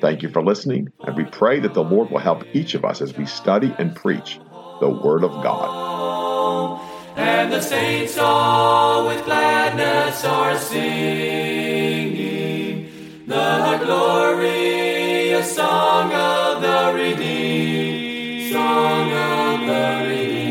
Thank you for listening, and we pray that the Lord will help each of us as we study and preach the Word of God. And the saints all with gladness are singing the glorious song of the redeemed, song of the redeemed.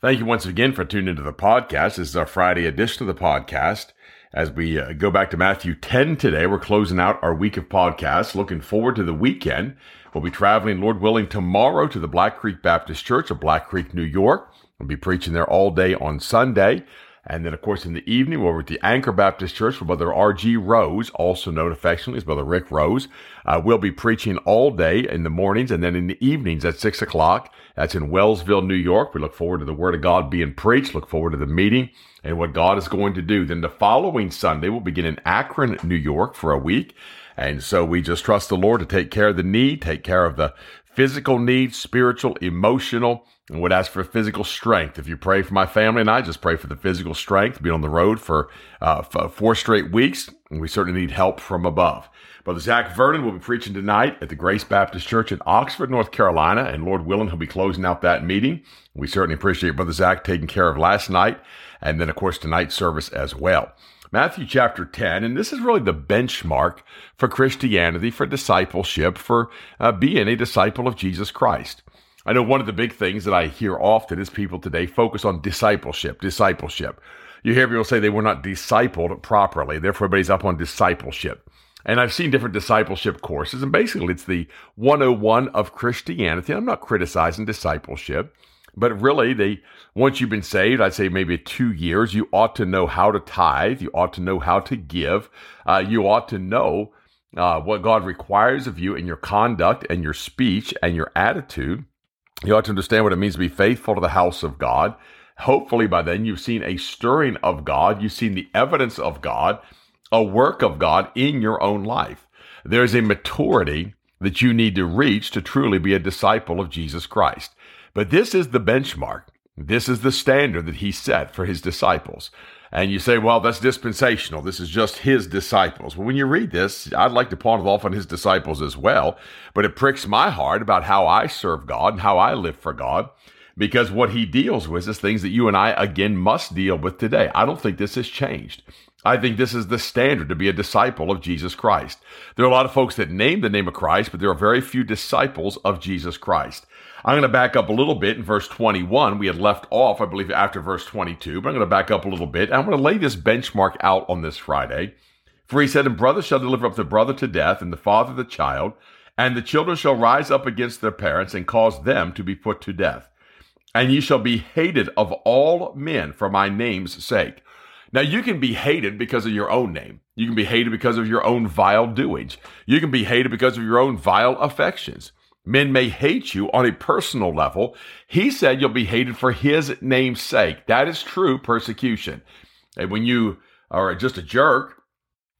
Thank you once again for tuning into the podcast. This is our Friday edition of the podcast. As we uh, go back to Matthew 10 today, we're closing out our week of podcasts. Looking forward to the weekend. We'll be traveling, Lord willing, tomorrow to the Black Creek Baptist Church of Black Creek, New York. We'll be preaching there all day on Sunday. And then, of course, in the evening, we're at the Anchor Baptist Church with Brother R.G. Rose, also known affectionately as Brother Rick Rose. Uh, we'll be preaching all day in the mornings and then in the evenings at 6 o'clock. That's in Wellsville, New York. We look forward to the Word of God being preached, look forward to the meeting and what God is going to do. Then the following Sunday, we'll begin in Akron, New York for a week. And so we just trust the Lord to take care of the need, take care of the physical needs, spiritual, emotional, and would ask for physical strength. If you pray for my family and I, just pray for the physical strength, be on the road for, uh, four straight weeks. And we certainly need help from above. Brother Zach Vernon will be preaching tonight at the Grace Baptist Church in Oxford, North Carolina, and Lord willing, he'll be closing out that meeting. We certainly appreciate Brother Zach taking care of last night, and then, of course, tonight's service as well. Matthew chapter 10, and this is really the benchmark for Christianity, for discipleship, for uh, being a disciple of Jesus Christ. I know one of the big things that I hear often is people today focus on discipleship, discipleship. You hear people say they were not discipled properly, therefore everybody's up on discipleship. And I've seen different discipleship courses, and basically it's the 101 of Christianity. I'm not criticizing discipleship, but really, they once you've been saved, I'd say maybe two years, you ought to know how to tithe, you ought to know how to give, uh, you ought to know uh, what God requires of you in your conduct and your speech and your attitude. You ought to understand what it means to be faithful to the house of God. Hopefully, by then, you've seen a stirring of God. You've seen the evidence of God, a work of God in your own life. There's a maturity that you need to reach to truly be a disciple of Jesus Christ. But this is the benchmark. This is the standard that he set for his disciples. And you say, well, that's dispensational. This is just his disciples. Well, when you read this, I'd like to pawn it off on his disciples as well, but it pricks my heart about how I serve God and how I live for God because what he deals with is things that you and I, again, must deal with today. I don't think this has changed. I think this is the standard to be a disciple of Jesus Christ. There are a lot of folks that name the name of Christ, but there are very few disciples of Jesus Christ. I'm going to back up a little bit in verse 21. We had left off, I believe, after verse 22, but I'm going to back up a little bit. I'm going to lay this benchmark out on this Friday. For he said, And brother shall deliver up the brother to death, and the father the child, and the children shall rise up against their parents and cause them to be put to death. And ye shall be hated of all men for my name's sake. Now, you can be hated because of your own name. You can be hated because of your own vile doings. You can be hated because of your own vile affections. Men may hate you on a personal level. He said you'll be hated for his name's sake. That is true persecution. And when you are just a jerk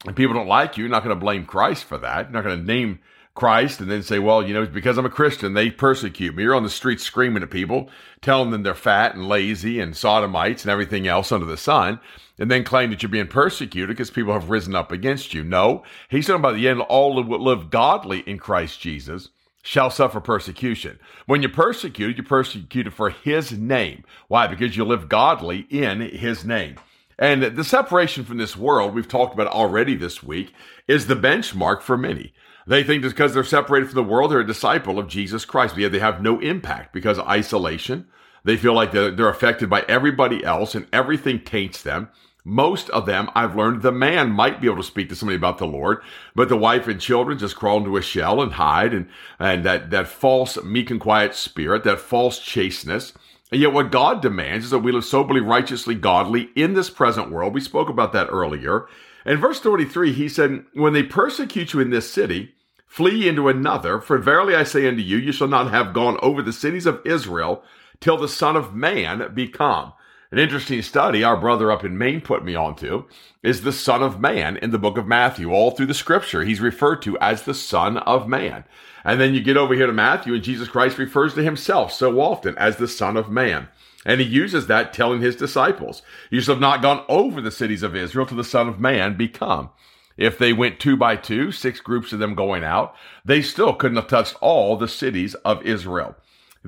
and people don't like you, you're not going to blame Christ for that. You're not going to name Christ and then say, well, you know, because I'm a Christian, they persecute me. You're on the street screaming at people, telling them they're fat and lazy and sodomites and everything else under the sun, and then claim that you're being persecuted because people have risen up against you. No, he's talking about the end, all who live godly in Christ Jesus shall suffer persecution. When you're persecuted, you're persecuted for his name. Why? Because you live godly in his name. And the separation from this world, we've talked about already this week, is the benchmark for many. They think just because they're separated from the world, they're a disciple of Jesus Christ, yet they have no impact because of isolation. They feel like they're, they're affected by everybody else and everything taints them. Most of them, I've learned the man might be able to speak to somebody about the Lord, but the wife and children just crawl into a shell and hide and, and that, that false meek and quiet spirit, that false chasteness. And yet what God demands is that we live soberly, righteously, godly in this present world. We spoke about that earlier. In verse 33, he said, When they persecute you in this city, flee into another, for verily I say unto you, you shall not have gone over the cities of Israel till the Son of Man be come. An interesting study our brother up in Maine put me onto is the Son of Man in the book of Matthew. All through the scripture, he's referred to as the Son of Man. And then you get over here to Matthew, and Jesus Christ refers to himself so often as the Son of Man. And he uses that telling his disciples, You shall have not gone over the cities of Israel till the Son of Man become. If they went two by two, six groups of them going out, they still couldn't have touched all the cities of Israel.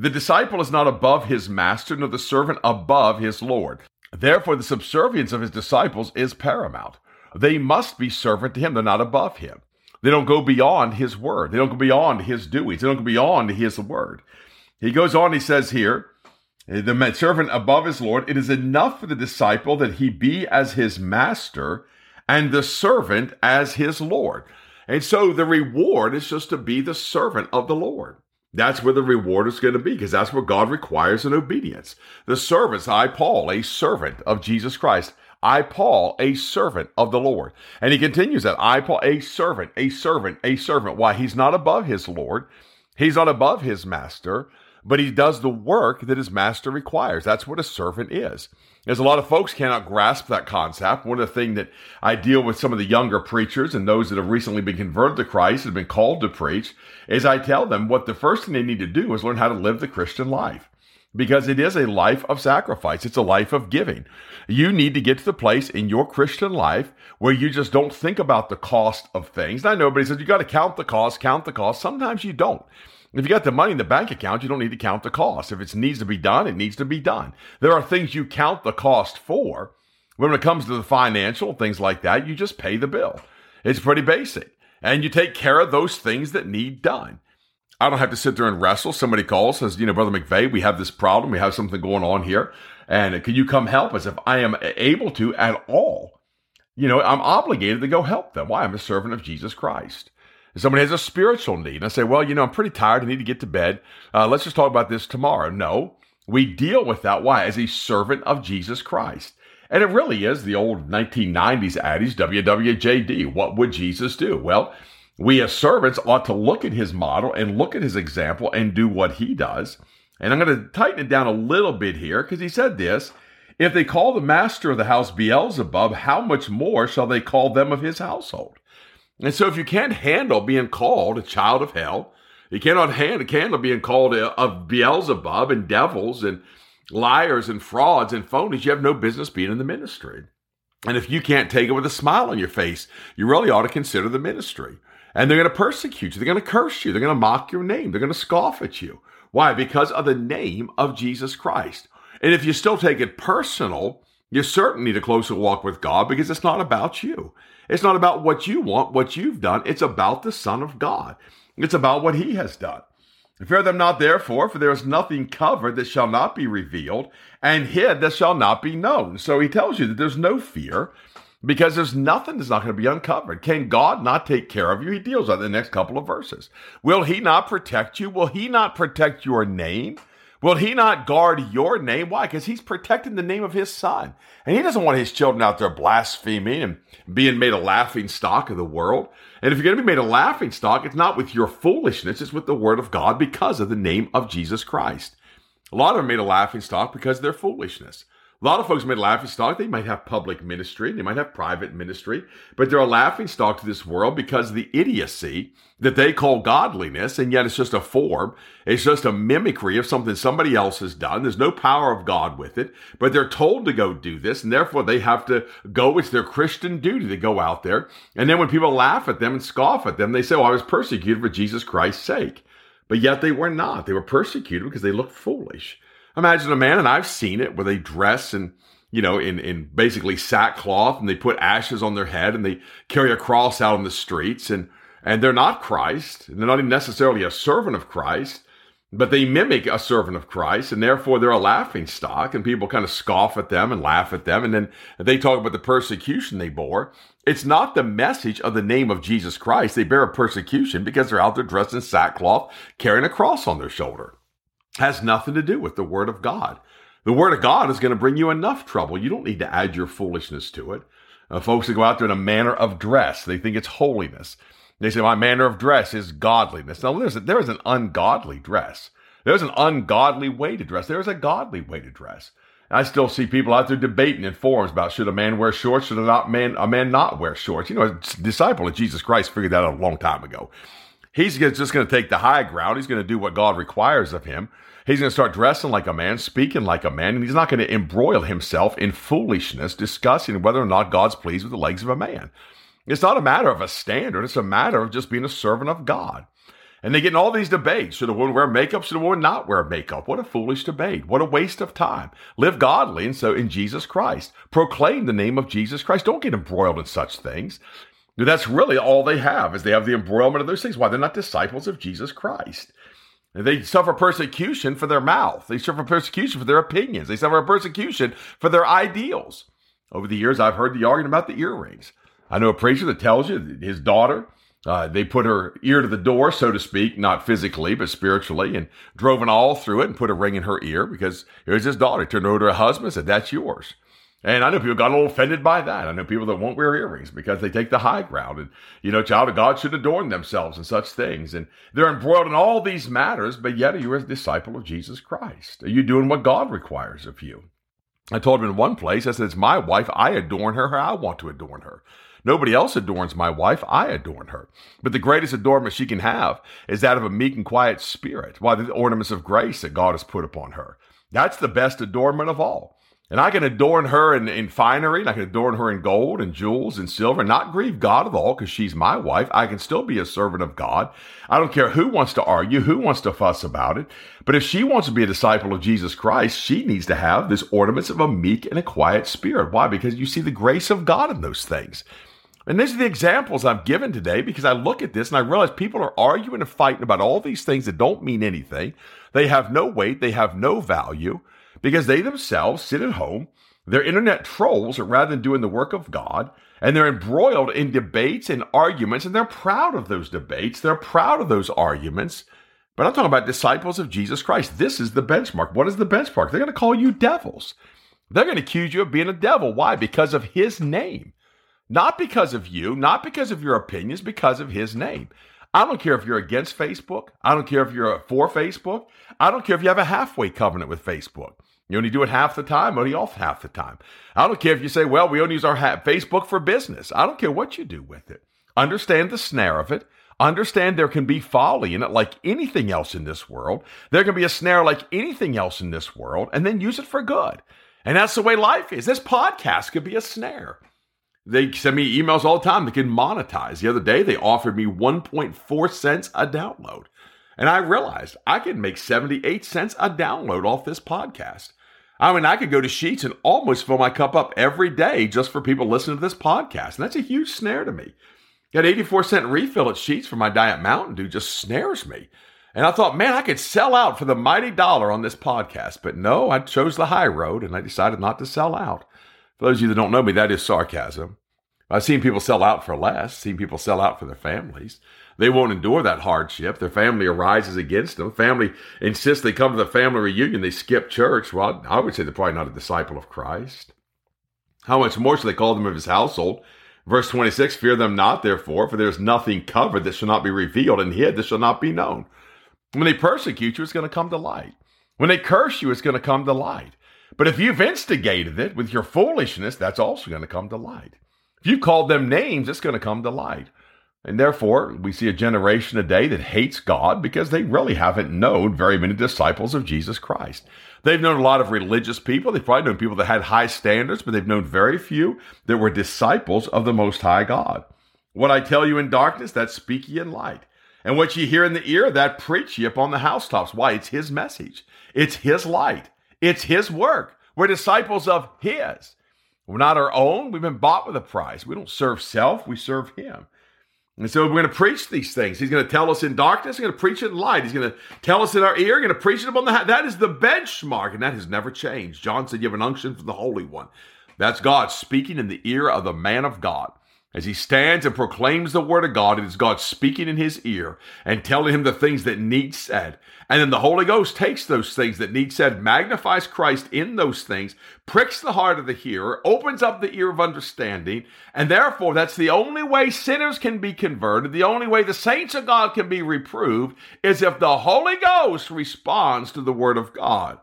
The disciple is not above his master, nor the servant above his Lord. Therefore, the subservience of his disciples is paramount. They must be servant to him. They're not above him. They don't go beyond his word. They don't go beyond his doings. They don't go beyond his word. He goes on, he says here, the servant above his Lord, it is enough for the disciple that he be as his master and the servant as his Lord. And so the reward is just to be the servant of the Lord. That's where the reward is going to be because that's what God requires in obedience. The service, I, Paul, a servant of Jesus Christ. I, Paul, a servant of the Lord. And he continues that I, Paul, a servant, a servant, a servant. Why? He's not above his Lord. He's not above his master, but he does the work that his master requires. That's what a servant is. As a lot of folks cannot grasp that concept. One of the things that I deal with some of the younger preachers and those that have recently been converted to Christ and been called to preach is I tell them what the first thing they need to do is learn how to live the Christian life because it is a life of sacrifice. It's a life of giving. You need to get to the place in your Christian life where you just don't think about the cost of things. Know everybody says you got to count the cost, count the cost. Sometimes you don't. If you got the money in the bank account, you don't need to count the cost. If it needs to be done, it needs to be done. There are things you count the cost for. When it comes to the financial things like that, you just pay the bill. It's pretty basic. And you take care of those things that need done. I don't have to sit there and wrestle. Somebody calls, says, you know, Brother McVeigh, we have this problem. We have something going on here. And can you come help us? If I am able to at all, you know, I'm obligated to go help them. Why? I'm a servant of Jesus Christ. Somebody has a spiritual need, and I say, well, you know, I'm pretty tired. I need to get to bed. Uh, let's just talk about this tomorrow. No, we deal with that. Why? As a servant of Jesus Christ. And it really is the old 1990s adage, WWJD. What would Jesus do? Well, we as servants ought to look at his model and look at his example and do what he does. And I'm going to tighten it down a little bit here because he said this If they call the master of the house Beelzebub, how much more shall they call them of his household? And so if you can't handle being called a child of hell, you cannot handle being called a, of Beelzebub and devils and liars and frauds and phonies, you have no business being in the ministry. And if you can't take it with a smile on your face, you really ought to consider the ministry. And they're going to persecute you. They're going to curse you. They're going to mock your name. They're going to scoff at you. Why? Because of the name of Jesus Christ. And if you still take it personal, you certainly need a closer walk with God because it's not about you. It's not about what you want, what you've done. It's about the Son of God. It's about what He has done. Fear them not, therefore, for there is nothing covered that shall not be revealed, and hid that shall not be known. So he tells you that there's no fear because there's nothing that's not going to be uncovered. Can God not take care of you? He deals with it in the next couple of verses. Will he not protect you? Will he not protect your name? Will he not guard your name? Why? Because he's protecting the name of his son. And he doesn't want his children out there blaspheming and being made a laughing stock of the world. And if you're going to be made a laughing stock, it's not with your foolishness, it's with the word of God because of the name of Jesus Christ. A lot of them made a laughing stock because of their foolishness. A lot of folks made laughing stock. They might have public ministry, they might have private ministry, but they're a laughing stock to this world because the idiocy that they call godliness, and yet it's just a form. It's just a mimicry of something somebody else has done. There's no power of God with it, but they're told to go do this, and therefore they have to go. It's their Christian duty to go out there. And then when people laugh at them and scoff at them, they say, Well, I was persecuted for Jesus Christ's sake. But yet they were not. They were persecuted because they looked foolish. Imagine a man, and I've seen it, where they dress and you know, in, in basically sackcloth and they put ashes on their head and they carry a cross out on the streets and, and they're not Christ. They're not even necessarily a servant of Christ, but they mimic a servant of Christ and therefore they're a laughing stock and people kind of scoff at them and laugh at them. And then they talk about the persecution they bore. It's not the message of the name of Jesus Christ. They bear a persecution because they're out there dressed in sackcloth, carrying a cross on their shoulder has nothing to do with the Word of God. The Word of God is going to bring you enough trouble. You don't need to add your foolishness to it. Uh, folks that go out there in a manner of dress, they think it's holiness. They say, My manner of dress is godliness. Now, there's, there is an ungodly dress. There's an ungodly way to dress. There's a godly way to dress. I still see people out there debating in forums about should a man wear shorts, should a not man a man not wear shorts. You know, a disciple of Jesus Christ figured that out a long time ago. He's just going to take the high ground. He's going to do what God requires of him. He's going to start dressing like a man, speaking like a man, and he's not going to embroil himself in foolishness, discussing whether or not God's pleased with the legs of a man. It's not a matter of a standard, it's a matter of just being a servant of God. And they get in all these debates. Should a woman wear makeup? Should a woman not wear makeup? What a foolish debate. What a waste of time. Live godly and so in Jesus Christ. Proclaim the name of Jesus Christ. Don't get embroiled in such things. That's really all they have is they have the embroilment of those things. Why? They're not disciples of Jesus Christ. They suffer persecution for their mouth. They suffer persecution for their opinions. They suffer persecution for their ideals. Over the years, I've heard the argument about the earrings. I know a preacher that tells you his daughter uh, they put her ear to the door, so to speak, not physically, but spiritually, and drove an awl through it and put a ring in her ear because here's his daughter. Turned over to her husband and said, That's yours. And I know people got a little offended by that. I know people that won't wear earrings because they take the high ground. And, you know, child of God should adorn themselves and such things. And they're embroiled in all these matters, but yet are you a disciple of Jesus Christ? Are you doing what God requires of you? I told him in one place, I said, It's my wife. I adorn her how I want to adorn her. Nobody else adorns my wife. I adorn her. But the greatest adornment she can have is that of a meek and quiet spirit. Why, the ornaments of grace that God has put upon her. That's the best adornment of all. And I can adorn her in, in finery, and I can adorn her in gold and jewels and silver, and not grieve God at all, because she's my wife. I can still be a servant of God. I don't care who wants to argue, who wants to fuss about it. But if she wants to be a disciple of Jesus Christ, she needs to have this ornaments of a meek and a quiet spirit. Why? Because you see the grace of God in those things. And these are the examples I've given today because I look at this and I realize people are arguing and fighting about all these things that don't mean anything. They have no weight, they have no value because they themselves sit at home. They're internet trolls rather than doing the work of God. And they're embroiled in debates and arguments, and they're proud of those debates. They're proud of those arguments. But I'm talking about disciples of Jesus Christ. This is the benchmark. What is the benchmark? They're going to call you devils. They're going to accuse you of being a devil. Why? Because of his name. Not because of you, not because of your opinions, because of his name. I don't care if you're against Facebook. I don't care if you're for Facebook. I don't care if you have a halfway covenant with Facebook. You only do it half the time, only off half the time. I don't care if you say, well, we only use our ha- Facebook for business. I don't care what you do with it. Understand the snare of it. Understand there can be folly in it like anything else in this world. There can be a snare like anything else in this world, and then use it for good. And that's the way life is. This podcast could be a snare. They send me emails all the time They can monetize. The other day, they offered me 1.4 cents a download. And I realized I can make 78 cents a download off this podcast. I mean, I could go to Sheetz and almost fill my cup up every day just for people listening to this podcast. And that's a huge snare to me. Got 84 cent refill at Sheetz for my Diet Mountain Dew just snares me. And I thought, man, I could sell out for the mighty dollar on this podcast. But no, I chose the high road and I decided not to sell out. For those of you that don't know me, that is sarcasm. I've seen people sell out for less, seen people sell out for their families. They won't endure that hardship. Their family arises against them. Family insists they come to the family reunion, they skip church. Well, I would say they're probably not a disciple of Christ. How much more shall they call them of his household? Verse 26 Fear them not, therefore, for there is nothing covered that shall not be revealed, and hid that shall not be known. When they persecute you, it's going to come to light. When they curse you, it's going to come to light. But if you've instigated it with your foolishness, that's also going to come to light. If you've called them names, it's going to come to light. And therefore, we see a generation today that hates God because they really haven't known very many disciples of Jesus Christ. They've known a lot of religious people. They've probably known people that had high standards, but they've known very few that were disciples of the Most High God. What I tell you in darkness, that speak ye in light. And what ye hear in the ear, that preach ye upon the housetops. Why? It's His message. It's His light. It's His work. We're disciples of His. We're not our own. We've been bought with a price. We don't serve self, we serve Him. And so we're going to preach these things. He's going to tell us in darkness. He's going to preach it in light. He's going to tell us in our ear. He's going to preach it upon the. That is the benchmark, and that has never changed. John said, "You have an unction from the Holy One." That's God speaking in the ear of the man of God. As he stands and proclaims the word of God, it is God speaking in his ear and telling him the things that need said. And then the Holy Ghost takes those things that need said, magnifies Christ in those things, pricks the heart of the hearer, opens up the ear of understanding. And therefore, that's the only way sinners can be converted. The only way the saints of God can be reproved is if the Holy Ghost responds to the word of God.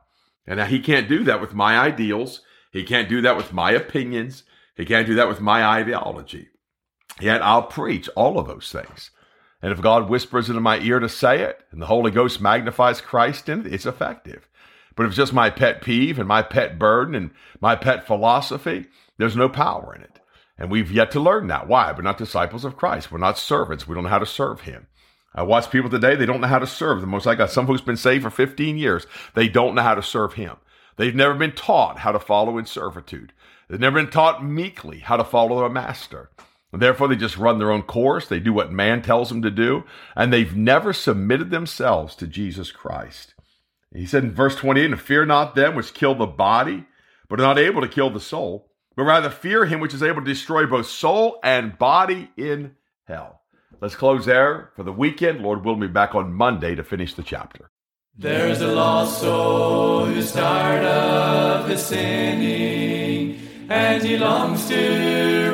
And he can't do that with my ideals. He can't do that with my opinions. He can't do that with my ideology. Yet I'll preach all of those things. And if God whispers into my ear to say it and the Holy Ghost magnifies Christ in it, it's effective. But if it's just my pet peeve and my pet burden and my pet philosophy, there's no power in it. And we've yet to learn that. Why? We're not disciples of Christ. We're not servants. We don't know how to serve Him. I watch people today, they don't know how to serve. The most I got some who's been saved for 15 years, they don't know how to serve Him. They've never been taught how to follow in servitude. They've never been taught meekly how to follow a master. Therefore, they just run their own course. They do what man tells them to do, and they've never submitted themselves to Jesus Christ. He said in verse 28, And fear not them which kill the body, but are not able to kill the soul, but rather fear him which is able to destroy both soul and body in hell. Let's close there for the weekend. Lord will be back on Monday to finish the chapter. There's a lost soul who's tired of his sinning, and he longs to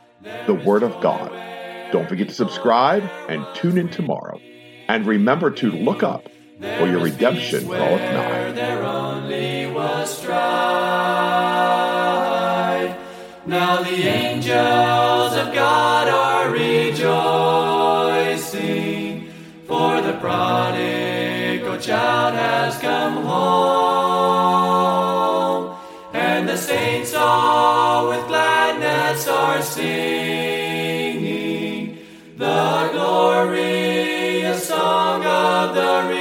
the Word of God. Don't forget to subscribe and tune in tomorrow. And remember to look up, for your redemption draweth nigh. There only was strife. Now the angels are singing the glorious song of the.